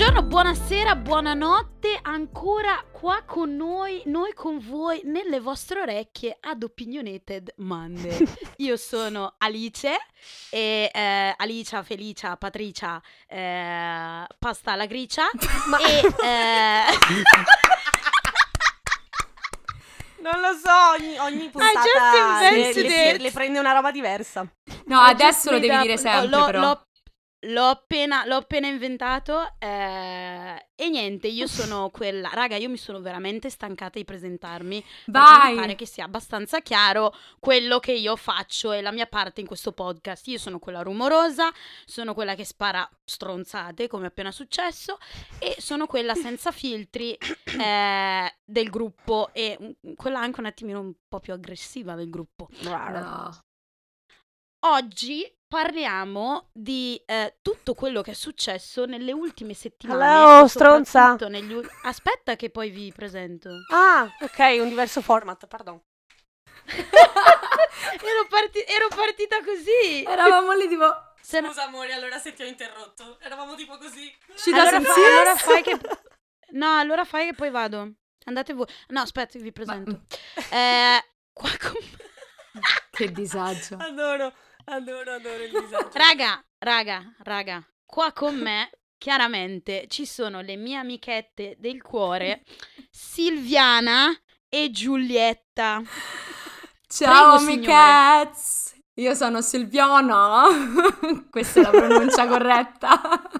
Buongiorno, buonasera, buonanotte, ancora qua con noi, noi con voi, nelle vostre orecchie ad Opinionated Monday. Io sono Alice e eh, Alicia, Felicia, Patricia, eh, Pasta alla gricia e... eh, Non lo so, ogni, ogni puntata le, le- le prende una roba diversa. No, adesso lo devi dire sempre, l'ho, però. l'ho- l'ho appena, l'ho appena inventato eh, e niente, io sono quella... Raga, io mi sono veramente stancata di presentarmi. Vai! Mi pare che sia abbastanza chiaro quello che io faccio e la mia parte in questo podcast. Io sono quella rumorosa, sono quella che spara stronzate, come è appena successo, e sono quella senza filtri eh, del gruppo e quella anche un attimino un po' più aggressiva del gruppo. No. Oggi parliamo di eh, tutto quello che è successo nelle ultime settimane. Hello, e stronza. ul- Aspetta che poi vi presento. Ah, ok, un diverso format, pardon. ero, parti- ero partita così. Eravamo lì tipo... Se no- Scusa amore, allora se ti ho interrotto. Eravamo tipo così. Ci allora, da fa- allora fai che... No, allora fai che poi vado. Andate voi. No, aspetta, vi presento. Eh, qua con- Che disagio. Adoro, adoro, adoro il disagio. Raga, raga, raga. Qua con me, chiaramente, ci sono le mie amichette del cuore, Silviana e Giulietta. Ciao, Prego, amichezz! Io sono Silviana. Questa è la pronuncia corretta.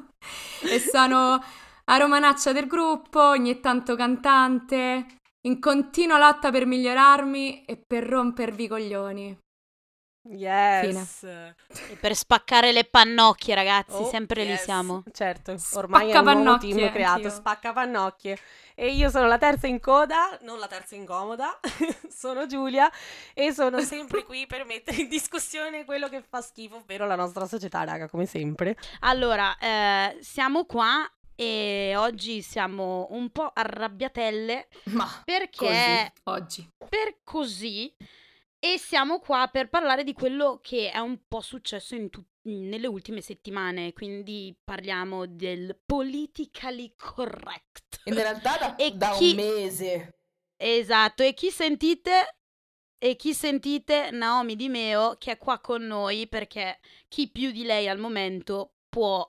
e sono a romanaccia del gruppo, ogni tanto cantante, in continua lotta per migliorarmi e per rompervi i coglioni. Yes. E per spaccare le pannocchie, ragazzi, Oh, sempre lì yes. siamo. Certo, ormai è un nuovo team creato, anch'io. spacca pannocchie. E io sono la terza in coda, non la terza incomoda, sono Giulia e sono sempre qui per mettere in discussione quello che fa schifo, ovvero la nostra società, raga, come sempre. Allora, eh, siamo qua e oggi siamo un po' arrabbiatelle Ma perché Oggi. per così e siamo qua per parlare di quello che è un po' successo in tut- nelle ultime settimane, quindi parliamo del politically correct. in realtà da, E da chi- un mese. Esatto, e chi sentite? E chi sentite? Naomi Di Meo che è qua con noi perché chi più di lei al momento può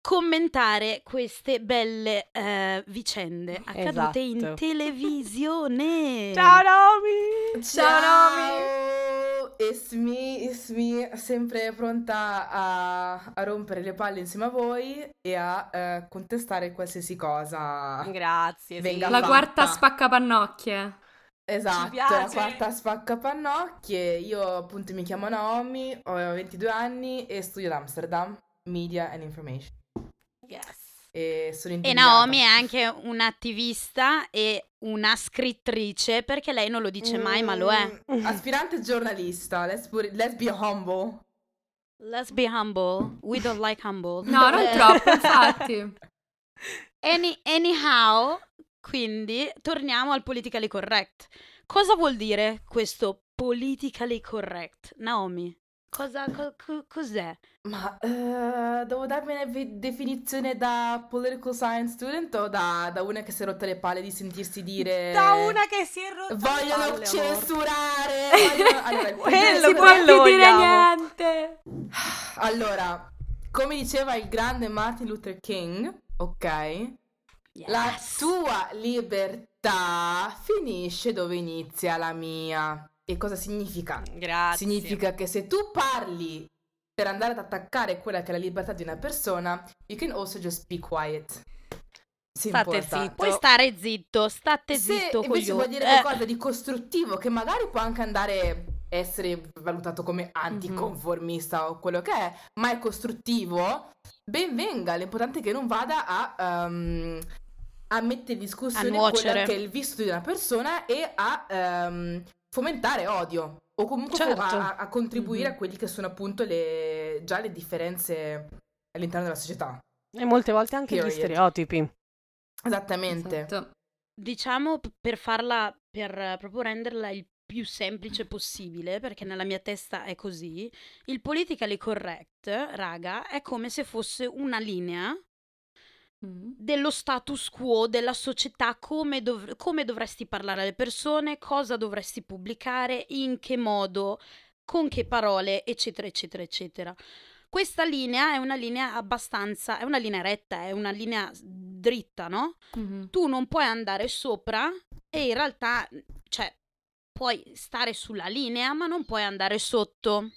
commentare queste belle eh, vicende accadute in Esatto. televisione. Ciao Naomi! Ciao! It's me, it's me, sempre pronta a, a rompere le palle insieme a voi e a eh, contestare qualsiasi cosa. Grazie. Venga sì. La quarta spaccapannocchie. Esatto, la quarta spacca pannocchie. Io appunto mi chiamo Naomi, ho 22 anni e studio ad Amsterdam, Media and Information. Yes. E sono E. Naomi è anche un'attivista e una scrittrice perché lei non lo dice mai, ma lo è. Mm, Aspirante giornalista, let's, put it- let's be humble. Let's be humble. We don't like humble. No, non Eh, troppo, infatti. any- anyhow, quindi torniamo al politically correct. Cosa vuol dire questo politically correct? Naomi, cosa, co- co- cos'è? Ma eh, devo darmi una definizione da political science student o da, da una che si è rotta le palle di sentirsi dire Da una che si è rotta le vogliono palle, amor. censurare vogliono- allora, il Quello, si può più dire niente. allora come diceva il grande Martin Luther King ok la Yes. tua libertà finisce dove inizia la mia e cosa significa? Grazie. Significa che se tu parli per andare ad attaccare quella che è la libertà di una persona, you can also just be quiet. Simple State that. zitto. Puoi stare zitto, state Se zitto, invece vuoi dire Eh, qualcosa di costruttivo che magari può anche andare essere valutato come anticonformista o quello che è, ma è costruttivo, ben venga. L'importante è che non vada a, um, a mettere in discussione quello che è il vissuto di una persona e a um, fomentare odio o comunque Certo. a, a contribuire Mhm. a quelli che sono appunto le, già le differenze all'interno della società. E molte volte anche Period. gli stereotipi. Esattamente. Esatto. diciamo per farla, per proprio renderla il più semplice possibile, perché nella mia testa è così, il politically correct, raga, è come se fosse una linea Mm. dello status quo della società, come, dov- come dovresti parlare alle persone, cosa dovresti pubblicare, in che modo, con che parole, eccetera, eccetera, eccetera. Questa linea è una linea abbastanza, è una linea retta, è una linea dritta, no? Mhm. Tu non puoi andare sopra e in realtà, cioè, puoi stare sulla linea, ma non puoi andare sotto.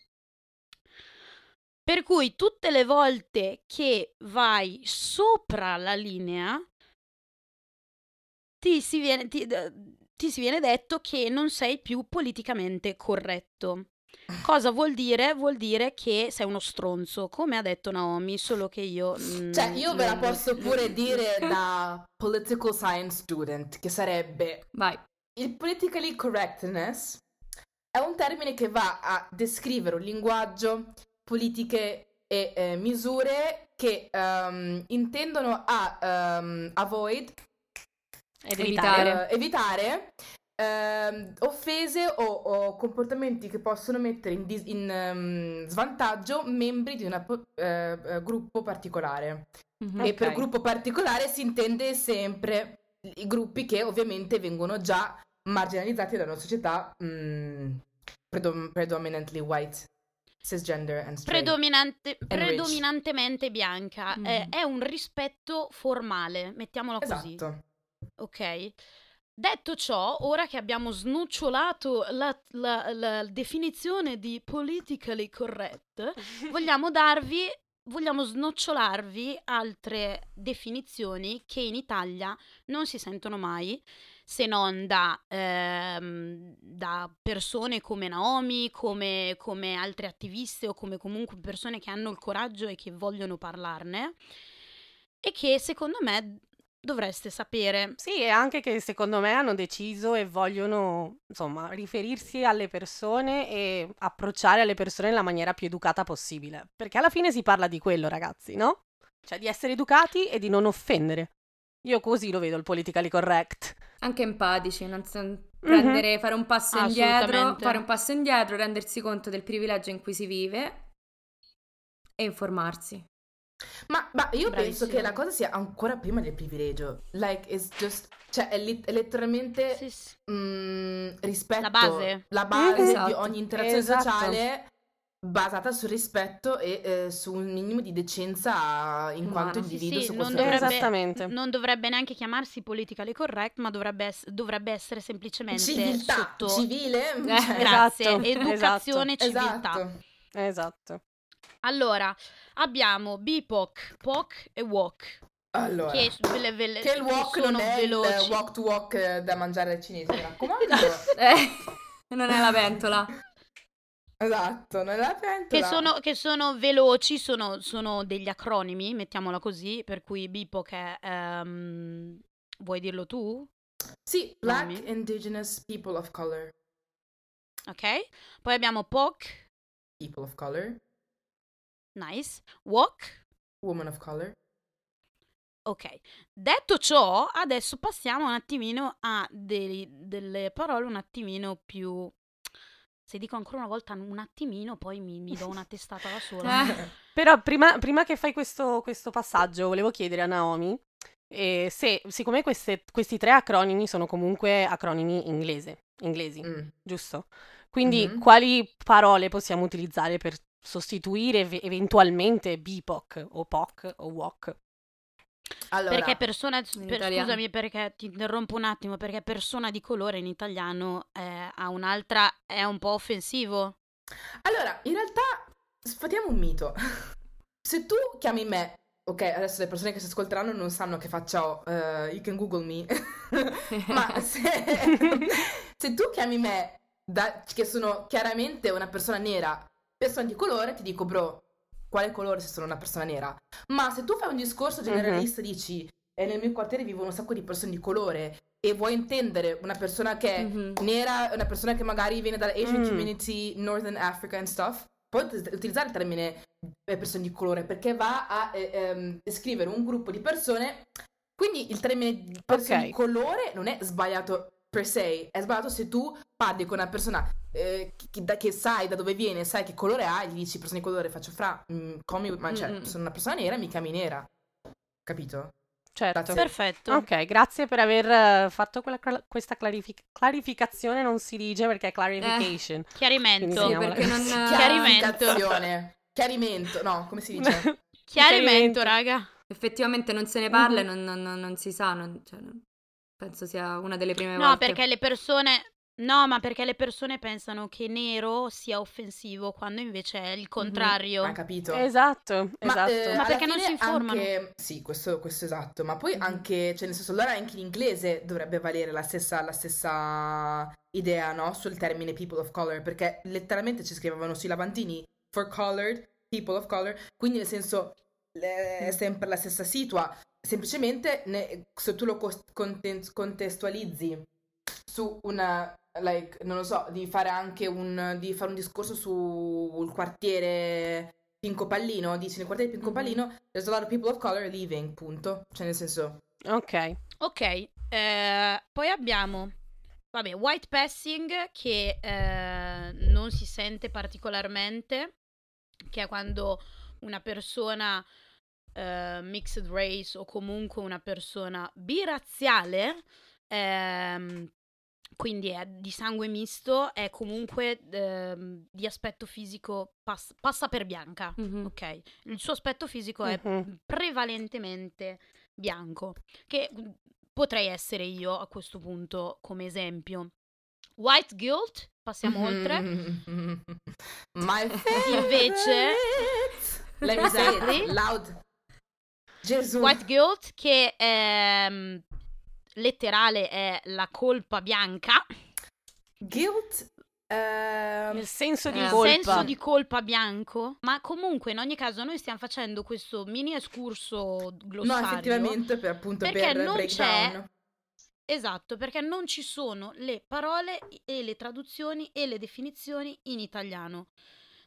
Per cui tutte le volte che vai sopra la linea, ti si viene, ti- ti si viene detto che non sei più politicamente corretto. Cosa vuol dire? Vuol dire che sei uno stronzo, come ha detto Naomi, solo che io... mm, Cioè, io ve la non- posso pure dire da political science student, che sarebbe Vai. il politically correctness è un termine che va a descrivere un linguaggio, politiche e eh, misure che ehm, intendono a ehm, avoid, Ed Evitare. eh, evitare ehm, offese o, o comportamenti che possono mettere in, dis- in, ehm, svantaggio membri di un gruppo particolare. Mhm. E per Ok. gruppo particolare si intende sempre i gruppi che ovviamente vengono già marginalizzati da una società mm, predom- predominantly white, cisgender and straight. Predominante- rich. predominantemente bianca. Mhm. Eh, è un rispetto formale, mettiamola così. esatto. Ok. Detto ciò, ora che abbiamo snocciolato la, la- la definizione di politically correct, vogliamo darvi, vogliamo snocciolarvi altre definizioni che in Italia non si sentono mai, se non da, ehm, da persone come Naomi, come, come altre attiviste o come comunque persone che hanno il coraggio e che vogliono parlarne e che secondo me dovreste sapere. Sì, e anche che secondo me hanno deciso e vogliono, insomma, riferirsi alle persone e approcciare alle persone nella maniera più educata possibile. Perché alla fine si parla di quello, ragazzi, no? Cioè di essere educati e di non offendere. Io così lo vedo il politically correct. Anche empatici, non so- prendere, fare un passo indietro, fare un passo indietro, rendersi conto del privilegio in cui si vive e informarsi. Ma, ma io penso che la cosa sia ancora prima del privilegio. Like, it's just... Cioè, è, lit- è letteralmente Sì, sì. mm, rispetto. La base. La base Esatto. di ogni interazione Esatto. sociale basata sul rispetto e eh, su un minimo di decenza in Umana. quanto Sì, individuo sì, su non questo dovrebbe, non dovrebbe neanche chiamarsi politically correct, ma dovrebbe, ess- dovrebbe essere semplicemente Civiltà sotto... civile. Eh, cioè, Grazie, Esatto, educazione, civiltà. Esatto. Allora, abbiamo BIPOC, POC e WOC, Allora, che, che, ve le- ve le- il walk sono non è veloci. il walk to walk da mangiare al cinese, mi raccomando. Eh, non è la pentola. esatto, non è la pentola. Che sono, che sono veloci, sono, sono degli acronimi, mettiamola così, per cui BIPOC è... ehm, vuoi dirlo tu? Sì, Black Nomi. Indigenous People of Color. Ok. Poi abbiamo POC, People of Color. Nice. WOC, Woman of Color. Ok, detto ciò, adesso passiamo un attimino a dei- delle parole un attimino più... Se dico ancora una volta un attimino, poi mi, mi do una testata da sola. Eh. Però prima, prima che fai questo, questo passaggio, volevo chiedere a Naomi eh, se, siccome queste- questi tre acronimi sono comunque acronimi inglese, inglesi, Mm. giusto? Quindi Mhm. quali parole possiamo utilizzare per sostituire ev- eventualmente BIPOC o POC o WOC? Allora, Perché persona, per- scusami perché ti interrompo un attimo, perché persona di colore in italiano eh, ha un'altra, è un po' offensivo. allora, in realtà sfatiamo un mito. Se tu chiami me, ok, adesso le persone che si ascolteranno non sanno che faccia ho, eh, you can google me, ma se, se tu chiami me, da- che sono chiaramente una persona nera, persona di colore, ti dico, bro, quale colore se sono una persona nera? Ma se tu fai un discorso generalista, dici, e nel mio quartiere vivono un sacco di persone di colore, e vuoi intendere una persona che è Mhm. nera, una persona che magari viene dalla Asian Mm. community, Northern Africa and stuff, puoi ut- utilizzare il termine eh, persone di colore perché va a eh, ehm, descrivere un gruppo di persone. Quindi il termine persone Ok. di colore non è sbagliato per sé, è sbagliato se tu parli con una persona eh, che, da- che sai da dove viene, sai che colore ha, e gli dici persona di colore, faccio fra, mm, call me with my- cioè, Mm-mm. sono una persona nera, mi chiami nera. Capito? certo. It. Perfetto. Ok, grazie per aver eh, fatto quella questa clarific- clarificazione, non si dice perché è clarification. Chiarimento. Quindi Sì, perché non... Chiarimento. Chiarimento, no, come si dice? Chiarimento, raga. Effettivamente non se ne parla e Mhm. non, non- non- non si sa, non- cioè, non- penso sia una delle prime No, volte. perché le persone... No, ma perché le persone pensano che nero sia offensivo quando invece è il contrario. Hai capito? Esatto, Ma, esatto. eh, Ma perché non si informano? Anche... Sì, questo, questo esatto, ma poi Mhm. anche, cioè nel senso, allora anche in inglese dovrebbe valere la stessa, la stessa idea, no? Sul termine people of color, perché letteralmente ci scrivevano sui lavandini for colored, people of color, quindi nel senso è sempre la stessa situa, semplicemente ne- se tu lo contestualizzi su una like non lo so di fare anche un di fare un discorso sul quartiere Pinco Pallino dici nel quartiere Pinco Mhm. Pallino there's a lot of people of color leaving punto cioè nel senso Ok. Ok, eh, poi abbiamo, vabbè, white passing che eh, non si sente particolarmente, che è quando una persona eh, mixed race o comunque una persona birazziale, ehm, quindi è di sangue misto, è comunque ehm, di aspetto fisico pass- passa per bianca. Mhm. Ok, il suo aspetto fisico è Mhm. prevalentemente bianco, che mm, potrei essere io a questo punto come esempio. White guilt, passiamo oltre. my favorite Invece- let me say it loud Gesù White guilt che è mm, letterale è la colpa bianca, guilt ehm, Nel senso di il colpa. senso di colpa bianco, ma comunque in ogni caso noi stiamo facendo questo mini escurso no glossario. effettivamente per appunto Perché per non breakdown Esatto, perché non ci sono le parole e le traduzioni e le definizioni in italiano.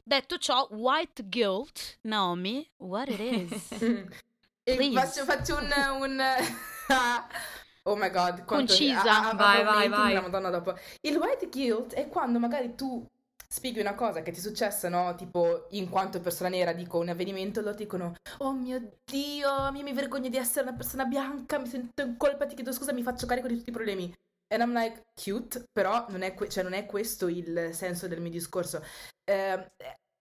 Detto ciò, white guilt, Naomi, what it is? E faccio, faccio un, un oh my god Concisa. a- a- Vai, vai, vai. la Madonna dopo. Il white guilt è quando magari tu spieghi una cosa che ti è successa no? Tipo in quanto persona nera dico un avvenimento loro dicono oh mio dio mi, mi vergogno di essere una persona bianca mi sento in colpa ti chiedo scusa mi faccio carico di tutti i problemi. And I'm like cute però non è, que- cioè, non è questo il senso del mio discorso. Eh,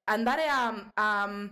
andare a- a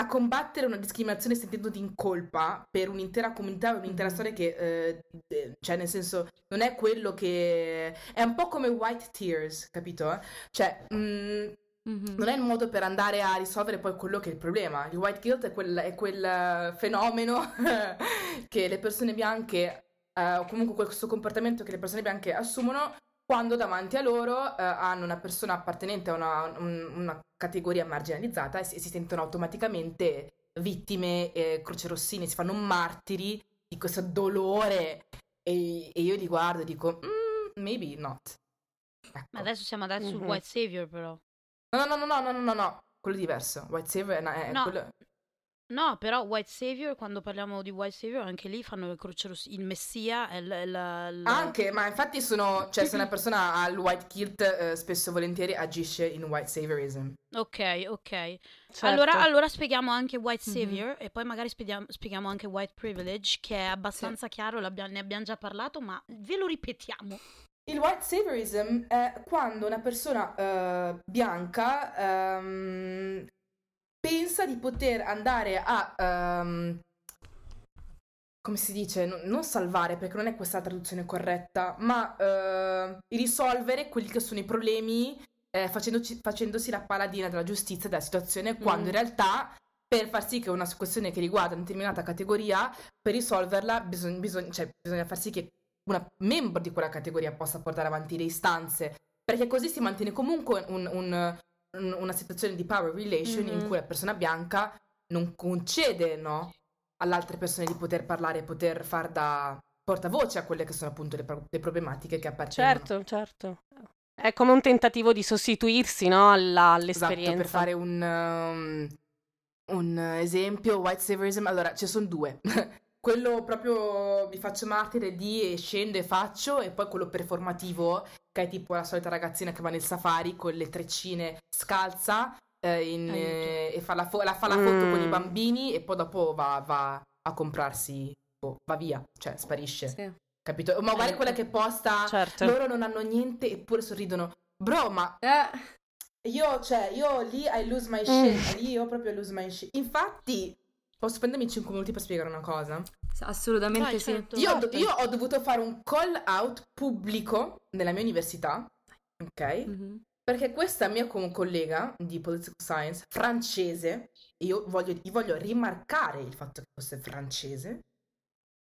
a combattere una discriminazione sentendoti in colpa per un'intera comunità, un'intera Mhm. storia che, eh, eh, cioè nel senso, non è quello che... È un po' come white tears, capito? Cioè, mm, Mhm. non è il modo per andare a risolvere poi quello che è il problema. Il white guilt è quel, è quel eh, fenomeno che le persone bianche, eh, o comunque questo comportamento che le persone bianche assumono quando davanti a loro eh, hanno una persona appartenente a una, un- una categoria marginalizzata e si, si sentono automaticamente vittime, eh, crocerossine, si fanno martiri di questo dolore e, e io li guardo e dico, "Mm, maybe not. Ecco. Ma adesso siamo andati sul Mhm. white savior però. No, no, no, no, no, no, no, no, quello è diverso. White Savior è, è No. quello... No, però white savior, quando parliamo di white savior, anche lì fanno le croce rosse. Il messia è la... la- la- Anche, ma infatti sono, cioè se una persona ha il white guilt, eh, spesso e volentieri agisce in white saviorism. Ok, ok. Certo. Allora, allora spieghiamo anche white Mhm. savior e poi magari spieghiamo, spieghiamo anche white privilege, che è abbastanza chiaro, l'abbia- ne abbiamo già parlato, ma ve lo ripetiamo. Il white saviorism è quando una persona eh, bianca ehm, pensa di poter andare a... ehm, come si dice? Non, non salvare, perché non è questa la traduzione corretta, ma eh, risolvere quelli che sono i problemi eh, facendosi la paladina della giustizia della situazione, quando in realtà per far sì che una questione che riguarda una determinata categoria, per risolverla bisog- bisog- cioè, bisogna far sì che un membro di quella categoria possa portare avanti le istanze, perché così si mantiene comunque un- un- un- una situazione di power relation in Mhm. cui la persona bianca non concede no, alle altre persone di poter parlare e poter far da portavoce a quelle che sono appunto le, pro- le problematiche che appartengono. Certo, certo. È come un tentativo di sostituirsi, no, alla- Esatto, all'esperienza. per fare un, um, un esempio, white saviorism, allora ce sono due. quello proprio mi faccio martire di e scendo e faccio, e poi quello performativo, che è tipo la solita ragazzina che va nel safari con le treccine scalza eh, in- eh, e fa la, fo- la- fa la foto con i Mm. bambini e poi dopo va, va a comprarsi, boh, va via, cioè sparisce. Sì. Capito? Ma magari quella che posta, Certo. loro non hanno niente eppure sorridono. Bro, ma Eh, io, cioè, io lì I lose my shit. Lì io proprio lose my shit. Infatti, posso prendermi 5 minuti per spiegare una cosa? assolutamente Vai, sì. certo. Io, ho do- io ho dovuto fare un call out pubblico nella mia università, ok? Mhm. Perché questa mia co- collega di political science, francese, io voglio, gli voglio rimarcare il fatto che fosse francese,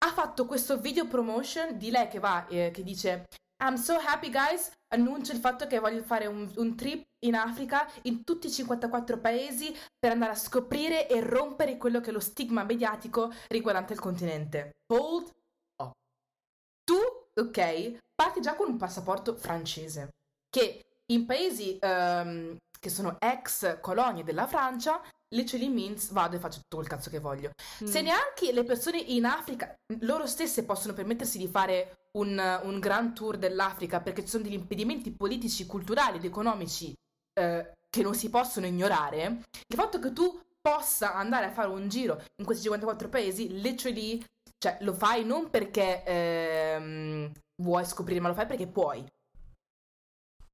ha fatto questo video promotion di lei che va, eh, che dice I'm so happy guys, annuncio il fatto che voglio fare un, un trip in Africa, in tutti i 54 paesi, per andare a scoprire e rompere quello che è lo stigma mediatico riguardante il continente. Hold up. Tu, ok, parti già con un passaporto francese, che in paesi ehm, che sono ex colonie della Francia, literally means vado e faccio tutto il cazzo che voglio. Se Mm. neanche le persone in Africa, loro stesse possono permettersi di fare un, un grand tour dell'Africa perché ci sono degli impedimenti politici, culturali ed economici eh, che non si possono ignorare, il fatto che tu possa andare a fare un giro in questi 54 paesi, literally, cioè lo fai non perché ehm, vuoi scoprire, ma lo fai perché puoi.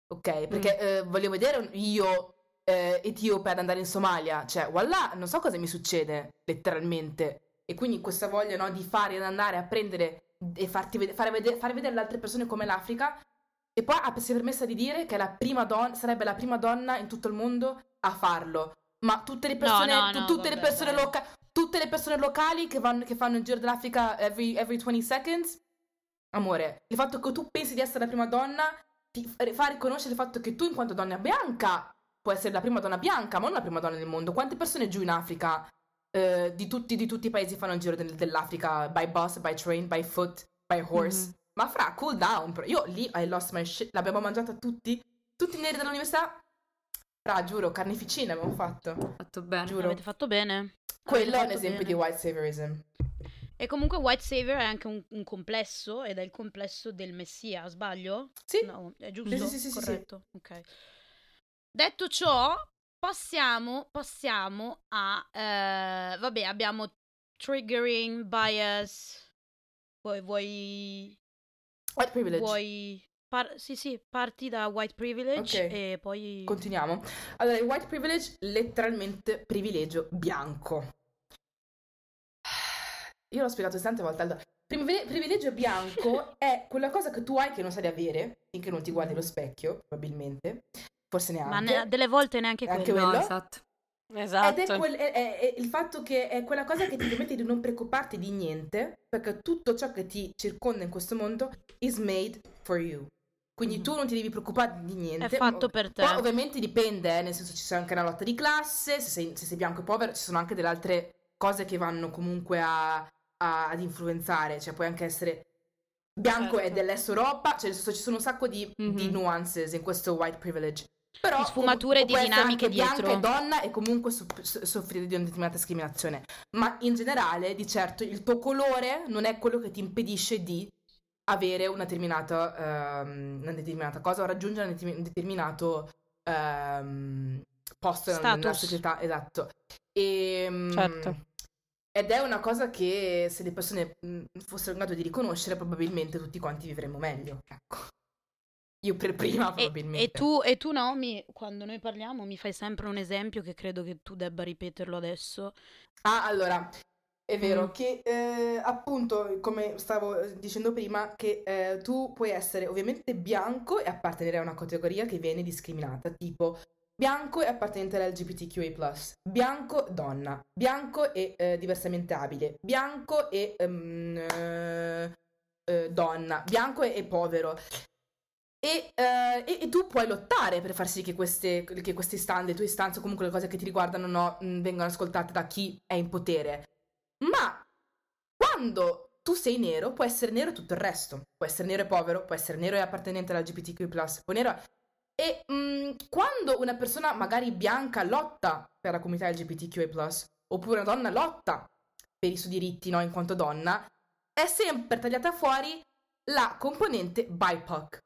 Ok, perché eh, voglio vedere io eh, etiope ad andare in Somalia, cioè, voilà, non so cosa mi succede, letteralmente. E quindi questa voglia, no, di fare, ad andare a prendere e farti vede- fare, vedere, fare vedere alle altre persone come l'Africa. E poi ha- si è permessa di dire che la prima don- sarebbe la prima donna in tutto il mondo a farlo. Ma tutte le persone, no, tu- no, tutte, le vabbè, persone dai. loca- tutte le persone locali che, vanno- che fanno il giro dell'Africa every, every 20 seconds, amore, il fatto che tu pensi di essere la prima donna ti fa riconoscere il fatto che tu, in quanto donna bianca, puoi essere la prima donna bianca, ma non la prima donna del mondo. Quante persone giù in Africa, eh, di, tutti, di tutti i paesi, fanno il giro del- dell'Africa by bus, by train, by foot, by horse? Mhm. Ma fra, cool down. però. Io lì I lost my shit. L'abbiamo mangiata tutti, tutti i neri dell'università. Fra, giuro, carneficina abbiamo fatto. Fatto bene. Giuro. Avete fatto bene. Quello è un esempio bene. di white saviorism. E comunque White Savior è anche un, un complesso ed è il complesso del Messia, sbaglio? Sì. No, è giusto? sì, sì, sì, sì, sì. Corretto, ok. Detto ciò, passiamo, passiamo a... eh, vabbè, abbiamo triggering, bias... Vuoi... vuoi, White privilege. vuoi par- sì, sì, parti da white privilege Ok. e poi... Continuiamo. Allora, il white privilege, letteralmente privilegio bianco. Io l'ho spiegato tante volte. Allora, privi- privilegio bianco è quella cosa che tu hai che non sai di avere, finché non ti guardi allo specchio, probabilmente. Forse neanche. Ma ne- delle volte neanche Anche quello. No, esatto. Esatto. Ed è, quel- è- è- è il fatto che è quella cosa che ti permette di non preoccuparti di niente, perché tutto ciò che ti circonda in questo mondo is made for you. Quindi tu non ti devi preoccupare di niente. È fatto per te. Poi ovviamente dipende, eh, nel senso ci sia anche una lotta di classe, se sei, se sei bianco e povero ci sono anche delle altre cose che vanno comunque a, a- ad influenzare, cioè puoi anche essere bianco e Certo. dell'est Europa, cioè nel senso, ci sono un sacco di, di Mhm. nuances in questo white privilege. Però Di sfumature di dinamiche anche bianca dietro. e donna e comunque soff- so- soffrire di una determinata discriminazione. Ma in generale, di certo, il tuo colore non è quello che ti impedisce di avere una determinata, ehm, una determinata cosa o raggiungere un determin- un determinato ehm, posto nella- nella Status. società. Esatto. E, Certo. Ed è una cosa che se le persone mh, fossero in grado di riconoscere, probabilmente tutti quanti vivremmo meglio. Ecco. Io per prima, E, probabilmente. e tu, e tu Naomi, quando noi parliamo mi fai sempre un esempio che credo che tu debba ripeterlo adesso. Ah, allora, è vero Mm. che eh, appunto, come stavo eh, dicendo prima, che eh, tu puoi essere ovviamente bianco e appartenere a una categoria che viene discriminata, tipo bianco e appartenente all'LGBTQA+, bianco donna, bianco e eh, diversamente abile, bianco e eh, donna, bianco e, e povero. E, eh, e- e tu puoi lottare per far sì che queste, che queste stand, le tue istanze, o comunque le cose che ti riguardano, no, mh, vengano ascoltate da chi è in potere. Ma quando tu sei nero, può essere nero tutto il resto. Può essere nero e povero, può essere nero e appartenente all'LGBTQ+, può nero... E mh, quando una persona magari bianca lotta per la comunità LGBTQA+, oppure una donna lotta per i suoi diritti, no, in quanto donna, è sempre tagliata fuori la componente BIPOC.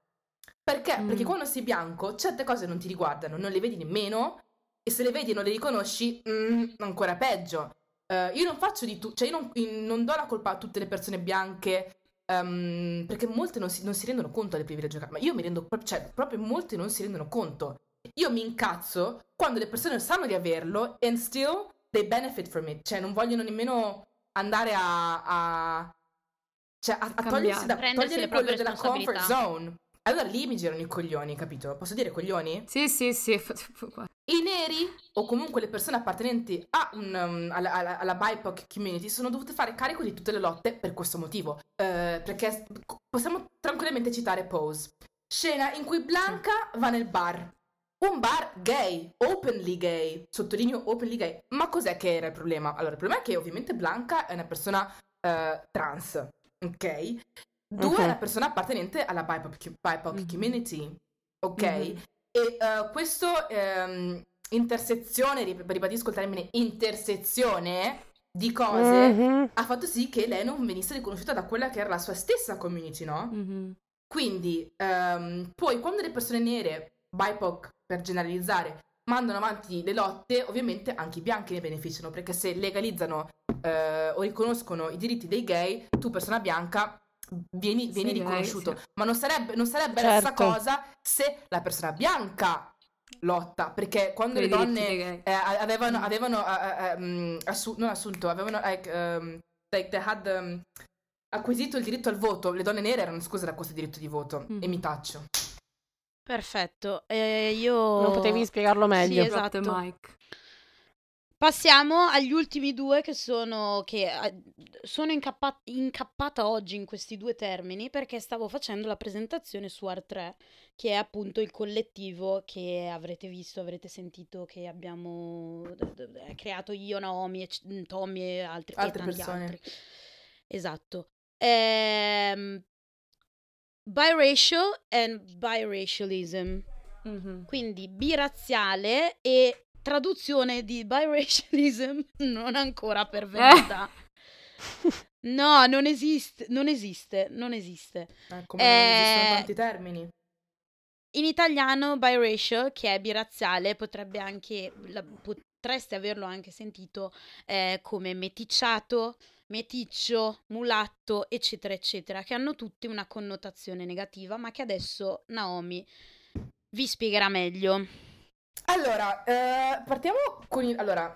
Perché? Mm. Perché quando sei bianco certe cose non ti riguardano, non le vedi nemmeno e se le vedi e non le riconosci, mm, ancora peggio. eh, io non faccio di tutto, cioè io non, non do la colpa a tutte le persone bianche, ehm, perché molte non si, non si rendono conto del privilegio, ma io mi rendo, cioè proprio molte non si rendono conto. Io mi incazzo quando le persone sanno di averlo and still they benefit from it, cioè non vogliono nemmeno andare a... a cioè a, a togliersi da, togliere quello della comfort zone. Allora lì mi girano i coglioni, capito? Posso dire coglioni? Sì, sì, sì. I neri o comunque le persone appartenenti a un, um, alla, alla, alla BIPOC community sono dovute fare carico di tutte le lotte per questo motivo. Eh, perché possiamo tranquillamente citare Pose. Scena in cui Blanca va nel bar. Un bar gay, openly gay, sottolineo openly gay. Ma cos'è che era il problema? Allora, il problema è che ovviamente Blanca è una persona eh, trans, ok? Due Ok. è una persona appartenente alla BIPOC, BIPOC Mhm. community, ok? Mhm. E eh, questo ehm, intersezione, ribadisco il termine intersezione di cose, Mhm. ha fatto sì che lei non venisse riconosciuta da quella che era la sua stessa community, no? Mhm. Quindi, ehm, poi quando le persone nere, BIPOC per generalizzare, mandano avanti le lotte, ovviamente anche i bianchi ne beneficiano, perché se legalizzano eh, o riconoscono i diritti dei gay, tu persona bianca vieni, vieni gay, riconosciuto. sì. Ma non sarebbe, non sarebbe la stessa Certo. cosa se la persona bianca lotta, perché quando le donne eh, avevano, Mm. avevano eh, mm, assu- non assunto, avevano like, um, like they had, um, acquisito il diritto al voto, le donne nere erano escluse da questo diritto di voto Mhm. e mi taccio. Perfetto. Eh, io... Non potevi spiegarlo meglio. Sì, esatto. mic. Passiamo agli ultimi due che sono che eh, sono incappa- incappata oggi in questi due termini perché stavo facendo la presentazione su Art3, che è appunto il collettivo che avrete visto, avrete sentito che abbiamo d- d- eh, creato io, Naomi, e C- Tommy e altri e Altre tanti persone. altri. Esatto. Ehm, biracial and biracialism. Mhm. Quindi birazziale e traduzione di biracialism non ancora pervenuta. No, non esiste, non esiste, non esiste. Eh, come non esistono Eh, tanti termini. In italiano biracial, che è birazziale, potrebbe anche, la- potreste averlo anche sentito eh, come meticciato, meticcio, mulatto, eccetera, eccetera, che hanno tutti una connotazione negativa, ma che adesso Naomi vi spiegherà meglio. Allora, eh, partiamo con il... Allora,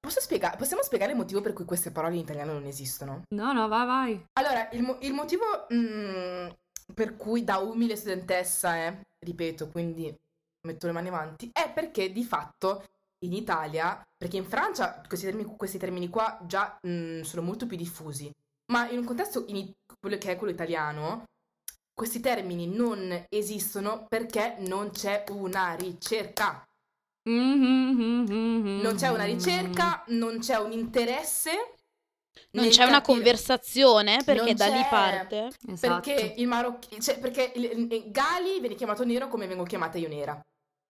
posso spiega- possiamo spiegare il motivo per cui queste parole in italiano non esistono? No, no, vai, vai. Allora, il, mo- il motivo mm, per cui da umile studentessa, eh, ripeto, quindi metto le mani avanti, è perché di fatto in Italia, perché in Francia questi termini, questi termini qua già mm, sono molto più diffusi, ma in un contesto in quello che è quello italiano, questi termini non esistono perché non c'è una ricerca. Non Non c'è una ricerca, non c'è un interesse. Non c'è una capire- conversazione perché Non da lì parte. Esatto. Perché il marocchino, cioè, perché il, il- Gali viene chiamato nero come vengo chiamata io nera.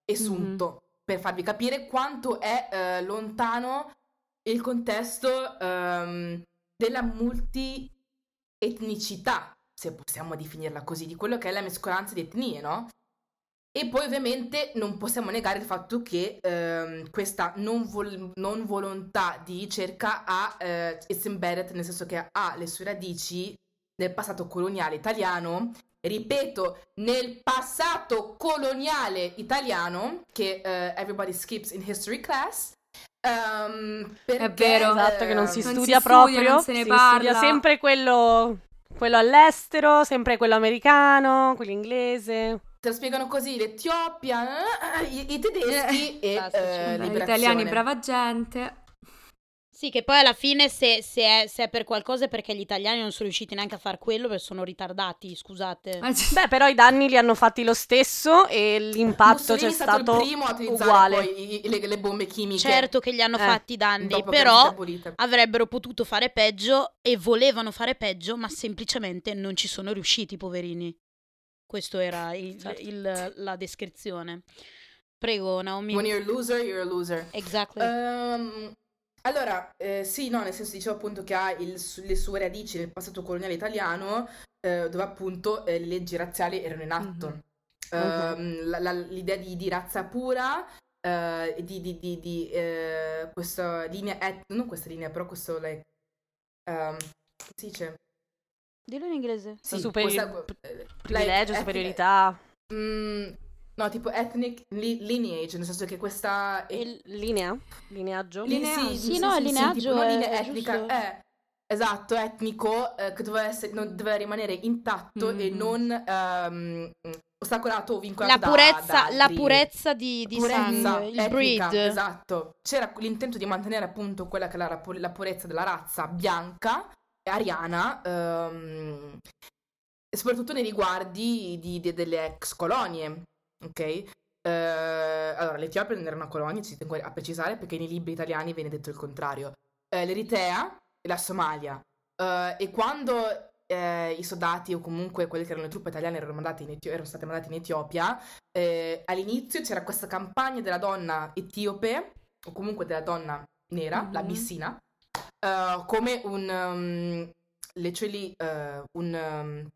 Esunto. Per farvi capire quanto è eh, lontano il contesto ehm, della multietnicità, se possiamo definirla così, di quello che è la mescolanza di etnie, no? E poi ovviamente non possiamo negare il fatto che ehm, questa non, vol- non volontà di ricerca ha, eh, it's embedded, nel senso che ha le sue radici nel passato coloniale italiano, ripeto, nel passato coloniale italiano, che eh, everybody skips in history class. ehm, perché, vero. Esatto, che non si ehm, Non studia si studia, proprio. non se ne si parla. studia sempre quello, quello all'estero, sempre quello americano, quello inglese. Te lo spiegano così, l'Etiopia, eh, i, i tedeschi e classici. eh, liberazione. italiani, brava gente. Sì, che poi alla fine se, se è, se è per qualcosa è perché gli italiani non sono riusciti neanche a far quello perché sono ritardati, scusate. Ah, Beh, però i danni li hanno fatti lo stesso e l'impatto Mussolini c'è è stato, stato il primo a utilizzare uguale. poi i- le, le bombe chimiche. Certo che gli hanno Eh, fatti danni, dopo che erano però avrebbero potuto fare peggio e volevano fare peggio, ma semplicemente non ci sono riusciti, poverini. Questo era il- Certo. il- la descrizione. Prego, Naomi. When you're a loser, you're a loser. Exactly. Ehm, allora, eh, sì, no, nel senso dicevo appunto che ha il le sue radici nel passato coloniale italiano, eh, dove appunto eh, le leggi razziali erano in atto. Mhm. Ehm, la- la- l'idea di, di razza pura eh, di, di, di, di, eh, questa linea, et- non questa linea, però questo, like, ehm, come si dice? Dillo in inglese. Sì, superi- questa- eh, Privilegio, like, superiorità, Mm, no, tipo ethnic li- lineage, nel senso che questa... è- Il- linea, lineaggio. li- lineaggio. Sì, no, è lineaggio, tipo, non è- linea è etnica, eh, esatto, etnico, eh, che doveva, essere, non- doveva rimanere intatto e Mhm. non ehm, ostacolato o vincolato La da- purezza, da la altri- purezza di, di purezza sangue, il etnica, breed. Esatto. C'era l'intento di mantenere appunto quella che era la, pu- la purezza della razza bianca e ariana, ehm, soprattutto nei riguardi di- di- delle ex colonie, ok? Eh, allora, l'Etiopia non era una colonia, ci tengo a precisare, perché nei libri italiani viene detto il contrario. Eh, L'Eritrea e la Somalia. Eh, e quando eh, i soldati o comunque quelle che erano le truppe italiane erano, Etio- erano state mandate in Etiopia, eh, all'inizio c'era questa campagna della donna etiope, o comunque della donna nera, la Mhm. bissina, eh, come un... um, literally, eh, un... um,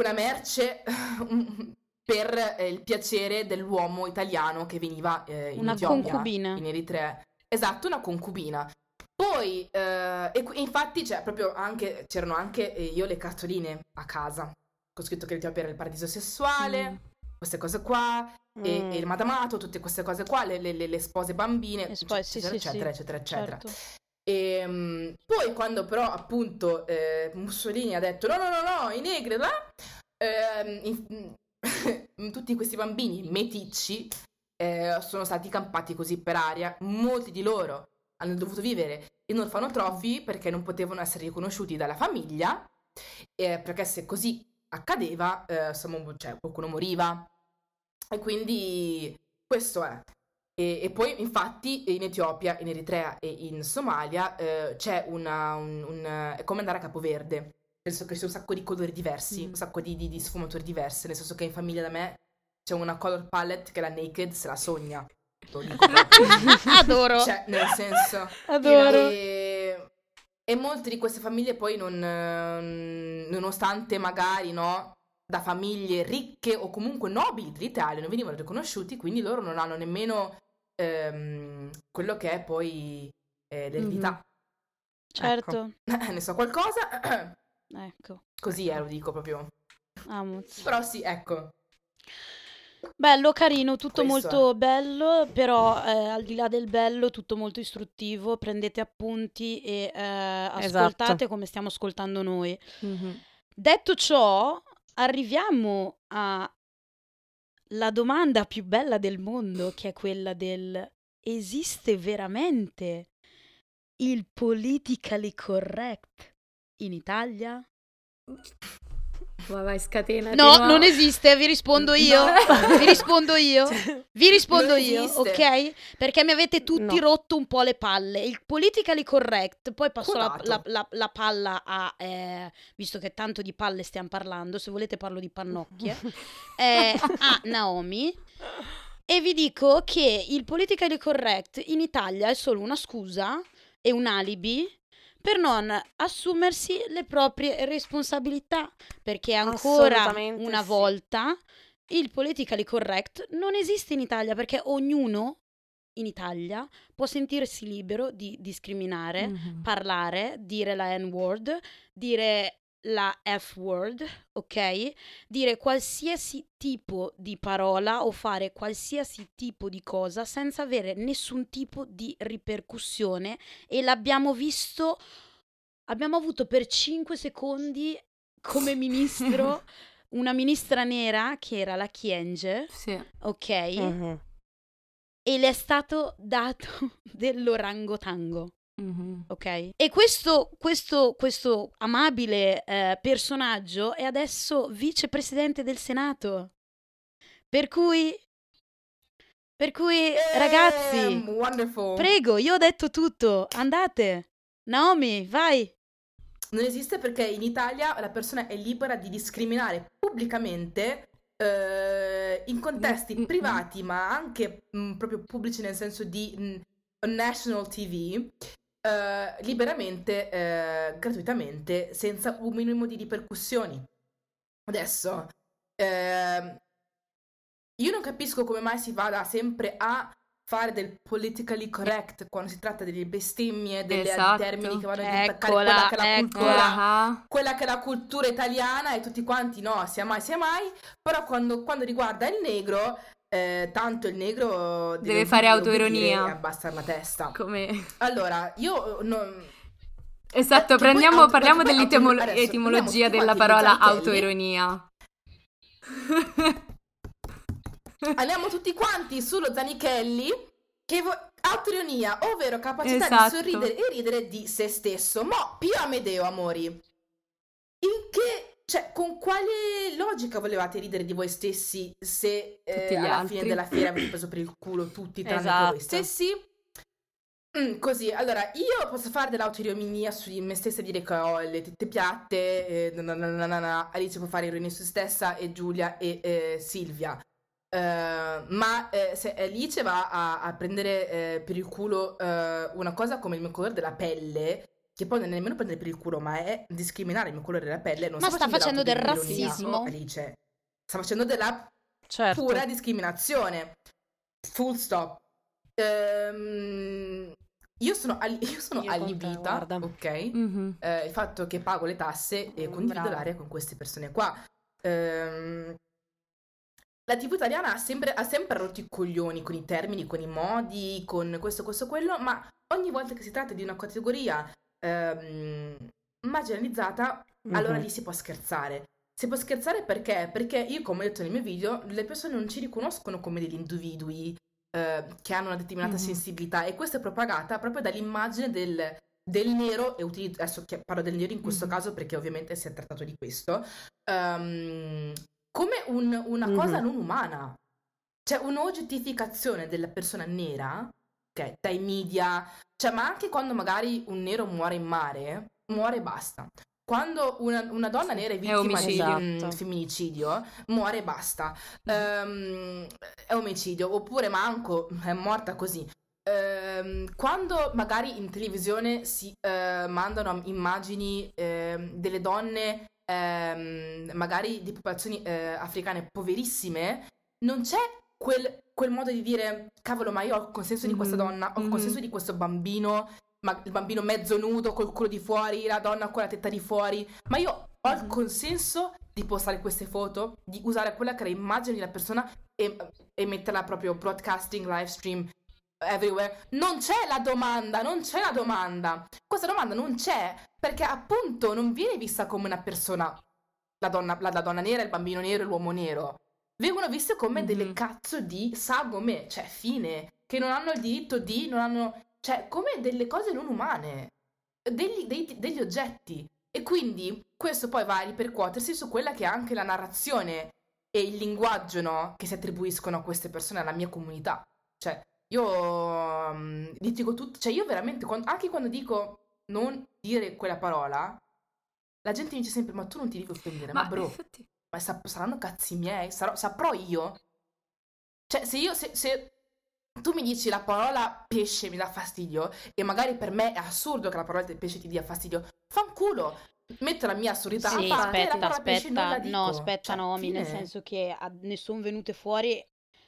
una merce per eh, il piacere dell'uomo italiano che veniva eh, in Una Etiopia, concubina. in Eritrea. Esatto, una concubina. Poi, eh, e qui- infatti, cioè, proprio anche, c'erano anche eh, io le cartoline a casa, con scritto che l'Etiopia era il paradiso sessuale, Mm. Queste cose qua, e, Mm. e il madamato, tutte queste cose qua, le, le- le- le spose bambine, E poi, sì, eccetera, sì, eccetera, sì, eccetera, eccetera. Certo. E mm, poi quando però appunto eh, Mussolini ha detto no no no no i negri là, ehm, in- tutti questi bambini meticci eh, sono stati campati così per aria molti di loro hanno dovuto vivere in orfanotrofi perché non potevano essere riconosciuti dalla famiglia eh, perché se così accadeva eh, insomma, cioè, qualcuno moriva e quindi questo è e, e poi, infatti, in Etiopia, in Eritrea e in Somalia eh, c'è una, un, un- è come andare a Capoverde. Nel senso che sono un sacco di colori diversi, Mm. un sacco di, di- di sfumature diverse. Nel senso che in famiglia da me c'è una color palette che la naked se la sogna. Adoro. Cioè, nel senso. Adoro. E, e molte di queste famiglie poi non, ehm, nonostante magari, no, da famiglie ricche o comunque nobili dell'Italia non venivano riconosciuti, quindi loro non hanno nemmeno ehm, quello che è poi eh, l'eredità. Certo. ne so qualcosa, Ecco. così eh, lo dico proprio. Amuz. Però sì, ecco. Bello, carino, tutto Questo molto bello, però eh, al di là del bello, tutto molto istruttivo. Prendete appunti e eh, ascoltate Esatto. come stiamo ascoltando noi. Mhm. Detto ciò, arriviamo alla domanda più bella del mondo, che è quella del esiste veramente il politically correct in Italia? Vai, vai, scatena. No, non esiste, vi rispondo io. Vi rispondo io. Vi rispondo io, esiste. ok? Perché mi avete tutti No. rotto un po' le palle. Il politically correct, poi passo la, la- la- la palla a, eh, visto che tanto di palle stiamo parlando, se volete parlo di pannocchie, eh, a Naomi. E vi dico che il politically correct in Italia è solo una scusa e un alibi per non assumersi le proprie responsabilità, perché ancora una sì. volta il politically correct non esiste in Italia perché ognuno in Italia può sentirsi libero di discriminare, Mhm. parlare, dire la N-word, dire la F-word, ok? Dire qualsiasi tipo di parola o fare qualsiasi tipo di cosa senza avere nessun tipo di ripercussione e l'abbiamo visto, abbiamo avuto per 5 secondi come ministro una ministra nera che era la Chienge, Sì. ok? Mhm. E le è stato dato dell'orangotango. Mhm. Ok? E questo, questo, questo amabile eh, personaggio è adesso vicepresidente del Senato. Per cui, per cui, ragazzi, Ehm, wonderful. prego, io ho detto tutto, andate. Naomi, vai. Non esiste perché in Italia la persona è libera di discriminare pubblicamente eh, in contesti Mm, mm, privati, ma anche mm, proprio pubblici nel senso di mm, national TV, eh, liberamente, eh, gratuitamente, senza un minimo di ripercussioni. Adesso, ehm, io non capisco come mai si vada sempre a fare del politically correct quando si tratta delle bestemmie, dei Esatto. termini che vanno a Eccola, quella che è la cultura quella che è la cultura italiana e tutti quanti no, sia mai sia mai, però quando, quando riguarda il negro, eh, tanto il negro Deve fare obbedire autoironia. e abbassare la testa. come... Allora, io non... Esatto, Eh, prendiamo, auto- parliamo che poi dell'etimolo- auto- adesso etimologia prendiamo della parola autoironia. Andiamo tutti quanti sullo Zanichelli, che vo- autoironia, ovvero capacità Esatto. di sorridere e ridere di se stesso. Ma Pio Amedeo, amori, in che... Cioè, con quale logica volevate ridere di voi stessi se eh, alla altri. fine della fiera avete preso per il culo tutti tranne Esatto. voi stessi? Mm, così, allora, io posso fare dell'autoironia su di me stessa e dire che ho le tette piatte, eh, na na na na na. Alice può fare ironia su se stessa e Giulia e eh, Silvia. Eh, ma eh, se Alice va a, a prendere eh, per il culo eh, una cosa come il mio colore della pelle, che poi non è nemmeno prendere per il culo, ma è discriminare il mio colore della pelle, non Ma sta facendo del dell'autoironia, razzismo. Alice. Sta facendo della Certo. pura discriminazione. Full stop. Ehm, io sono, alli- io sono Io te, allibita, guarda. ok? Mhm. eh, il fatto che pago le tasse e Mm, condivido brava. l'area con queste persone qua. Ehm, la TV italiana ha sempre, ha sempre rotto i coglioni con i termini, con i modi, con questo, questo, quello, ma ogni volta che si tratta di una categoria ehm, marginalizzata, allora Mhm. lì si può scherzare. Si può scherzare perché? Perché io, come ho detto nel mio video, le persone non ci riconoscono come degli individui eh, che hanno una determinata Mhm. sensibilità e questa è propagata proprio dall'immagine del, del nero, e utilizzo, adesso parlo del nero in questo Mhm. caso perché ovviamente si è trattato di questo, ehm, come un- una Mhm. cosa non umana. C'è un'oggettificazione della persona nera, ok, dai media, cioè ma anche quando magari un nero muore in mare, muore e basta. Quando una, una donna nera è vittima di omicidio. un Esatto. femminicidio, muore e basta. Ehm, è omicidio, oppure manco, è morta così. Ehm, quando magari in televisione si eh, mandano immagini ehm, delle donne, ehm, magari di popolazioni eh, africane poverissime, non c'è quel, quel modo di dire, cavolo, ma io ho il consenso di questa Mhm, donna, ho il mhm. consenso di questo bambino, ma il bambino mezzo nudo, col culo di fuori, la donna con la tetta di fuori, ma io ho il Mhm. consenso di postare queste foto, di usare quella che è l'immagine della persona e, e metterla proprio broadcasting, live stream, everywhere. Non c'è la domanda, non c'è la domanda. Questa domanda non c'è perché appunto non viene vista come una persona, la donna, la, la donna nera, il bambino nero e l'uomo nero. Vengono viste come Mhm. delle cazzo di sagome, cioè fine, che non hanno il diritto di, non hanno, cioè come delle cose non umane, degli, dei- degli oggetti. E quindi questo poi va a ripercuotersi su quella che è anche la narrazione e il linguaggio no, che si attribuiscono a queste persone, alla mia comunità. Cioè, io mm, litigo tutto, cioè io veramente, quando- anche quando dico non dire quella parola, la gente mi dice sempre, ma tu non ti devi offendere, ma, Ma bro, infatti... ma sa- saranno cazzi miei, sarò- saprò io. Cioè, se io, se, se tu mi dici la parola pesce mi dà fastidio, e magari per me è assurdo che la parola pesce ti dia fastidio, fanculo, metto la mia assurdità Sì, a parte la aspetta, aspetta, no, aspetta Cioè, Nomi, nel senso che a- ne sono venute fuori,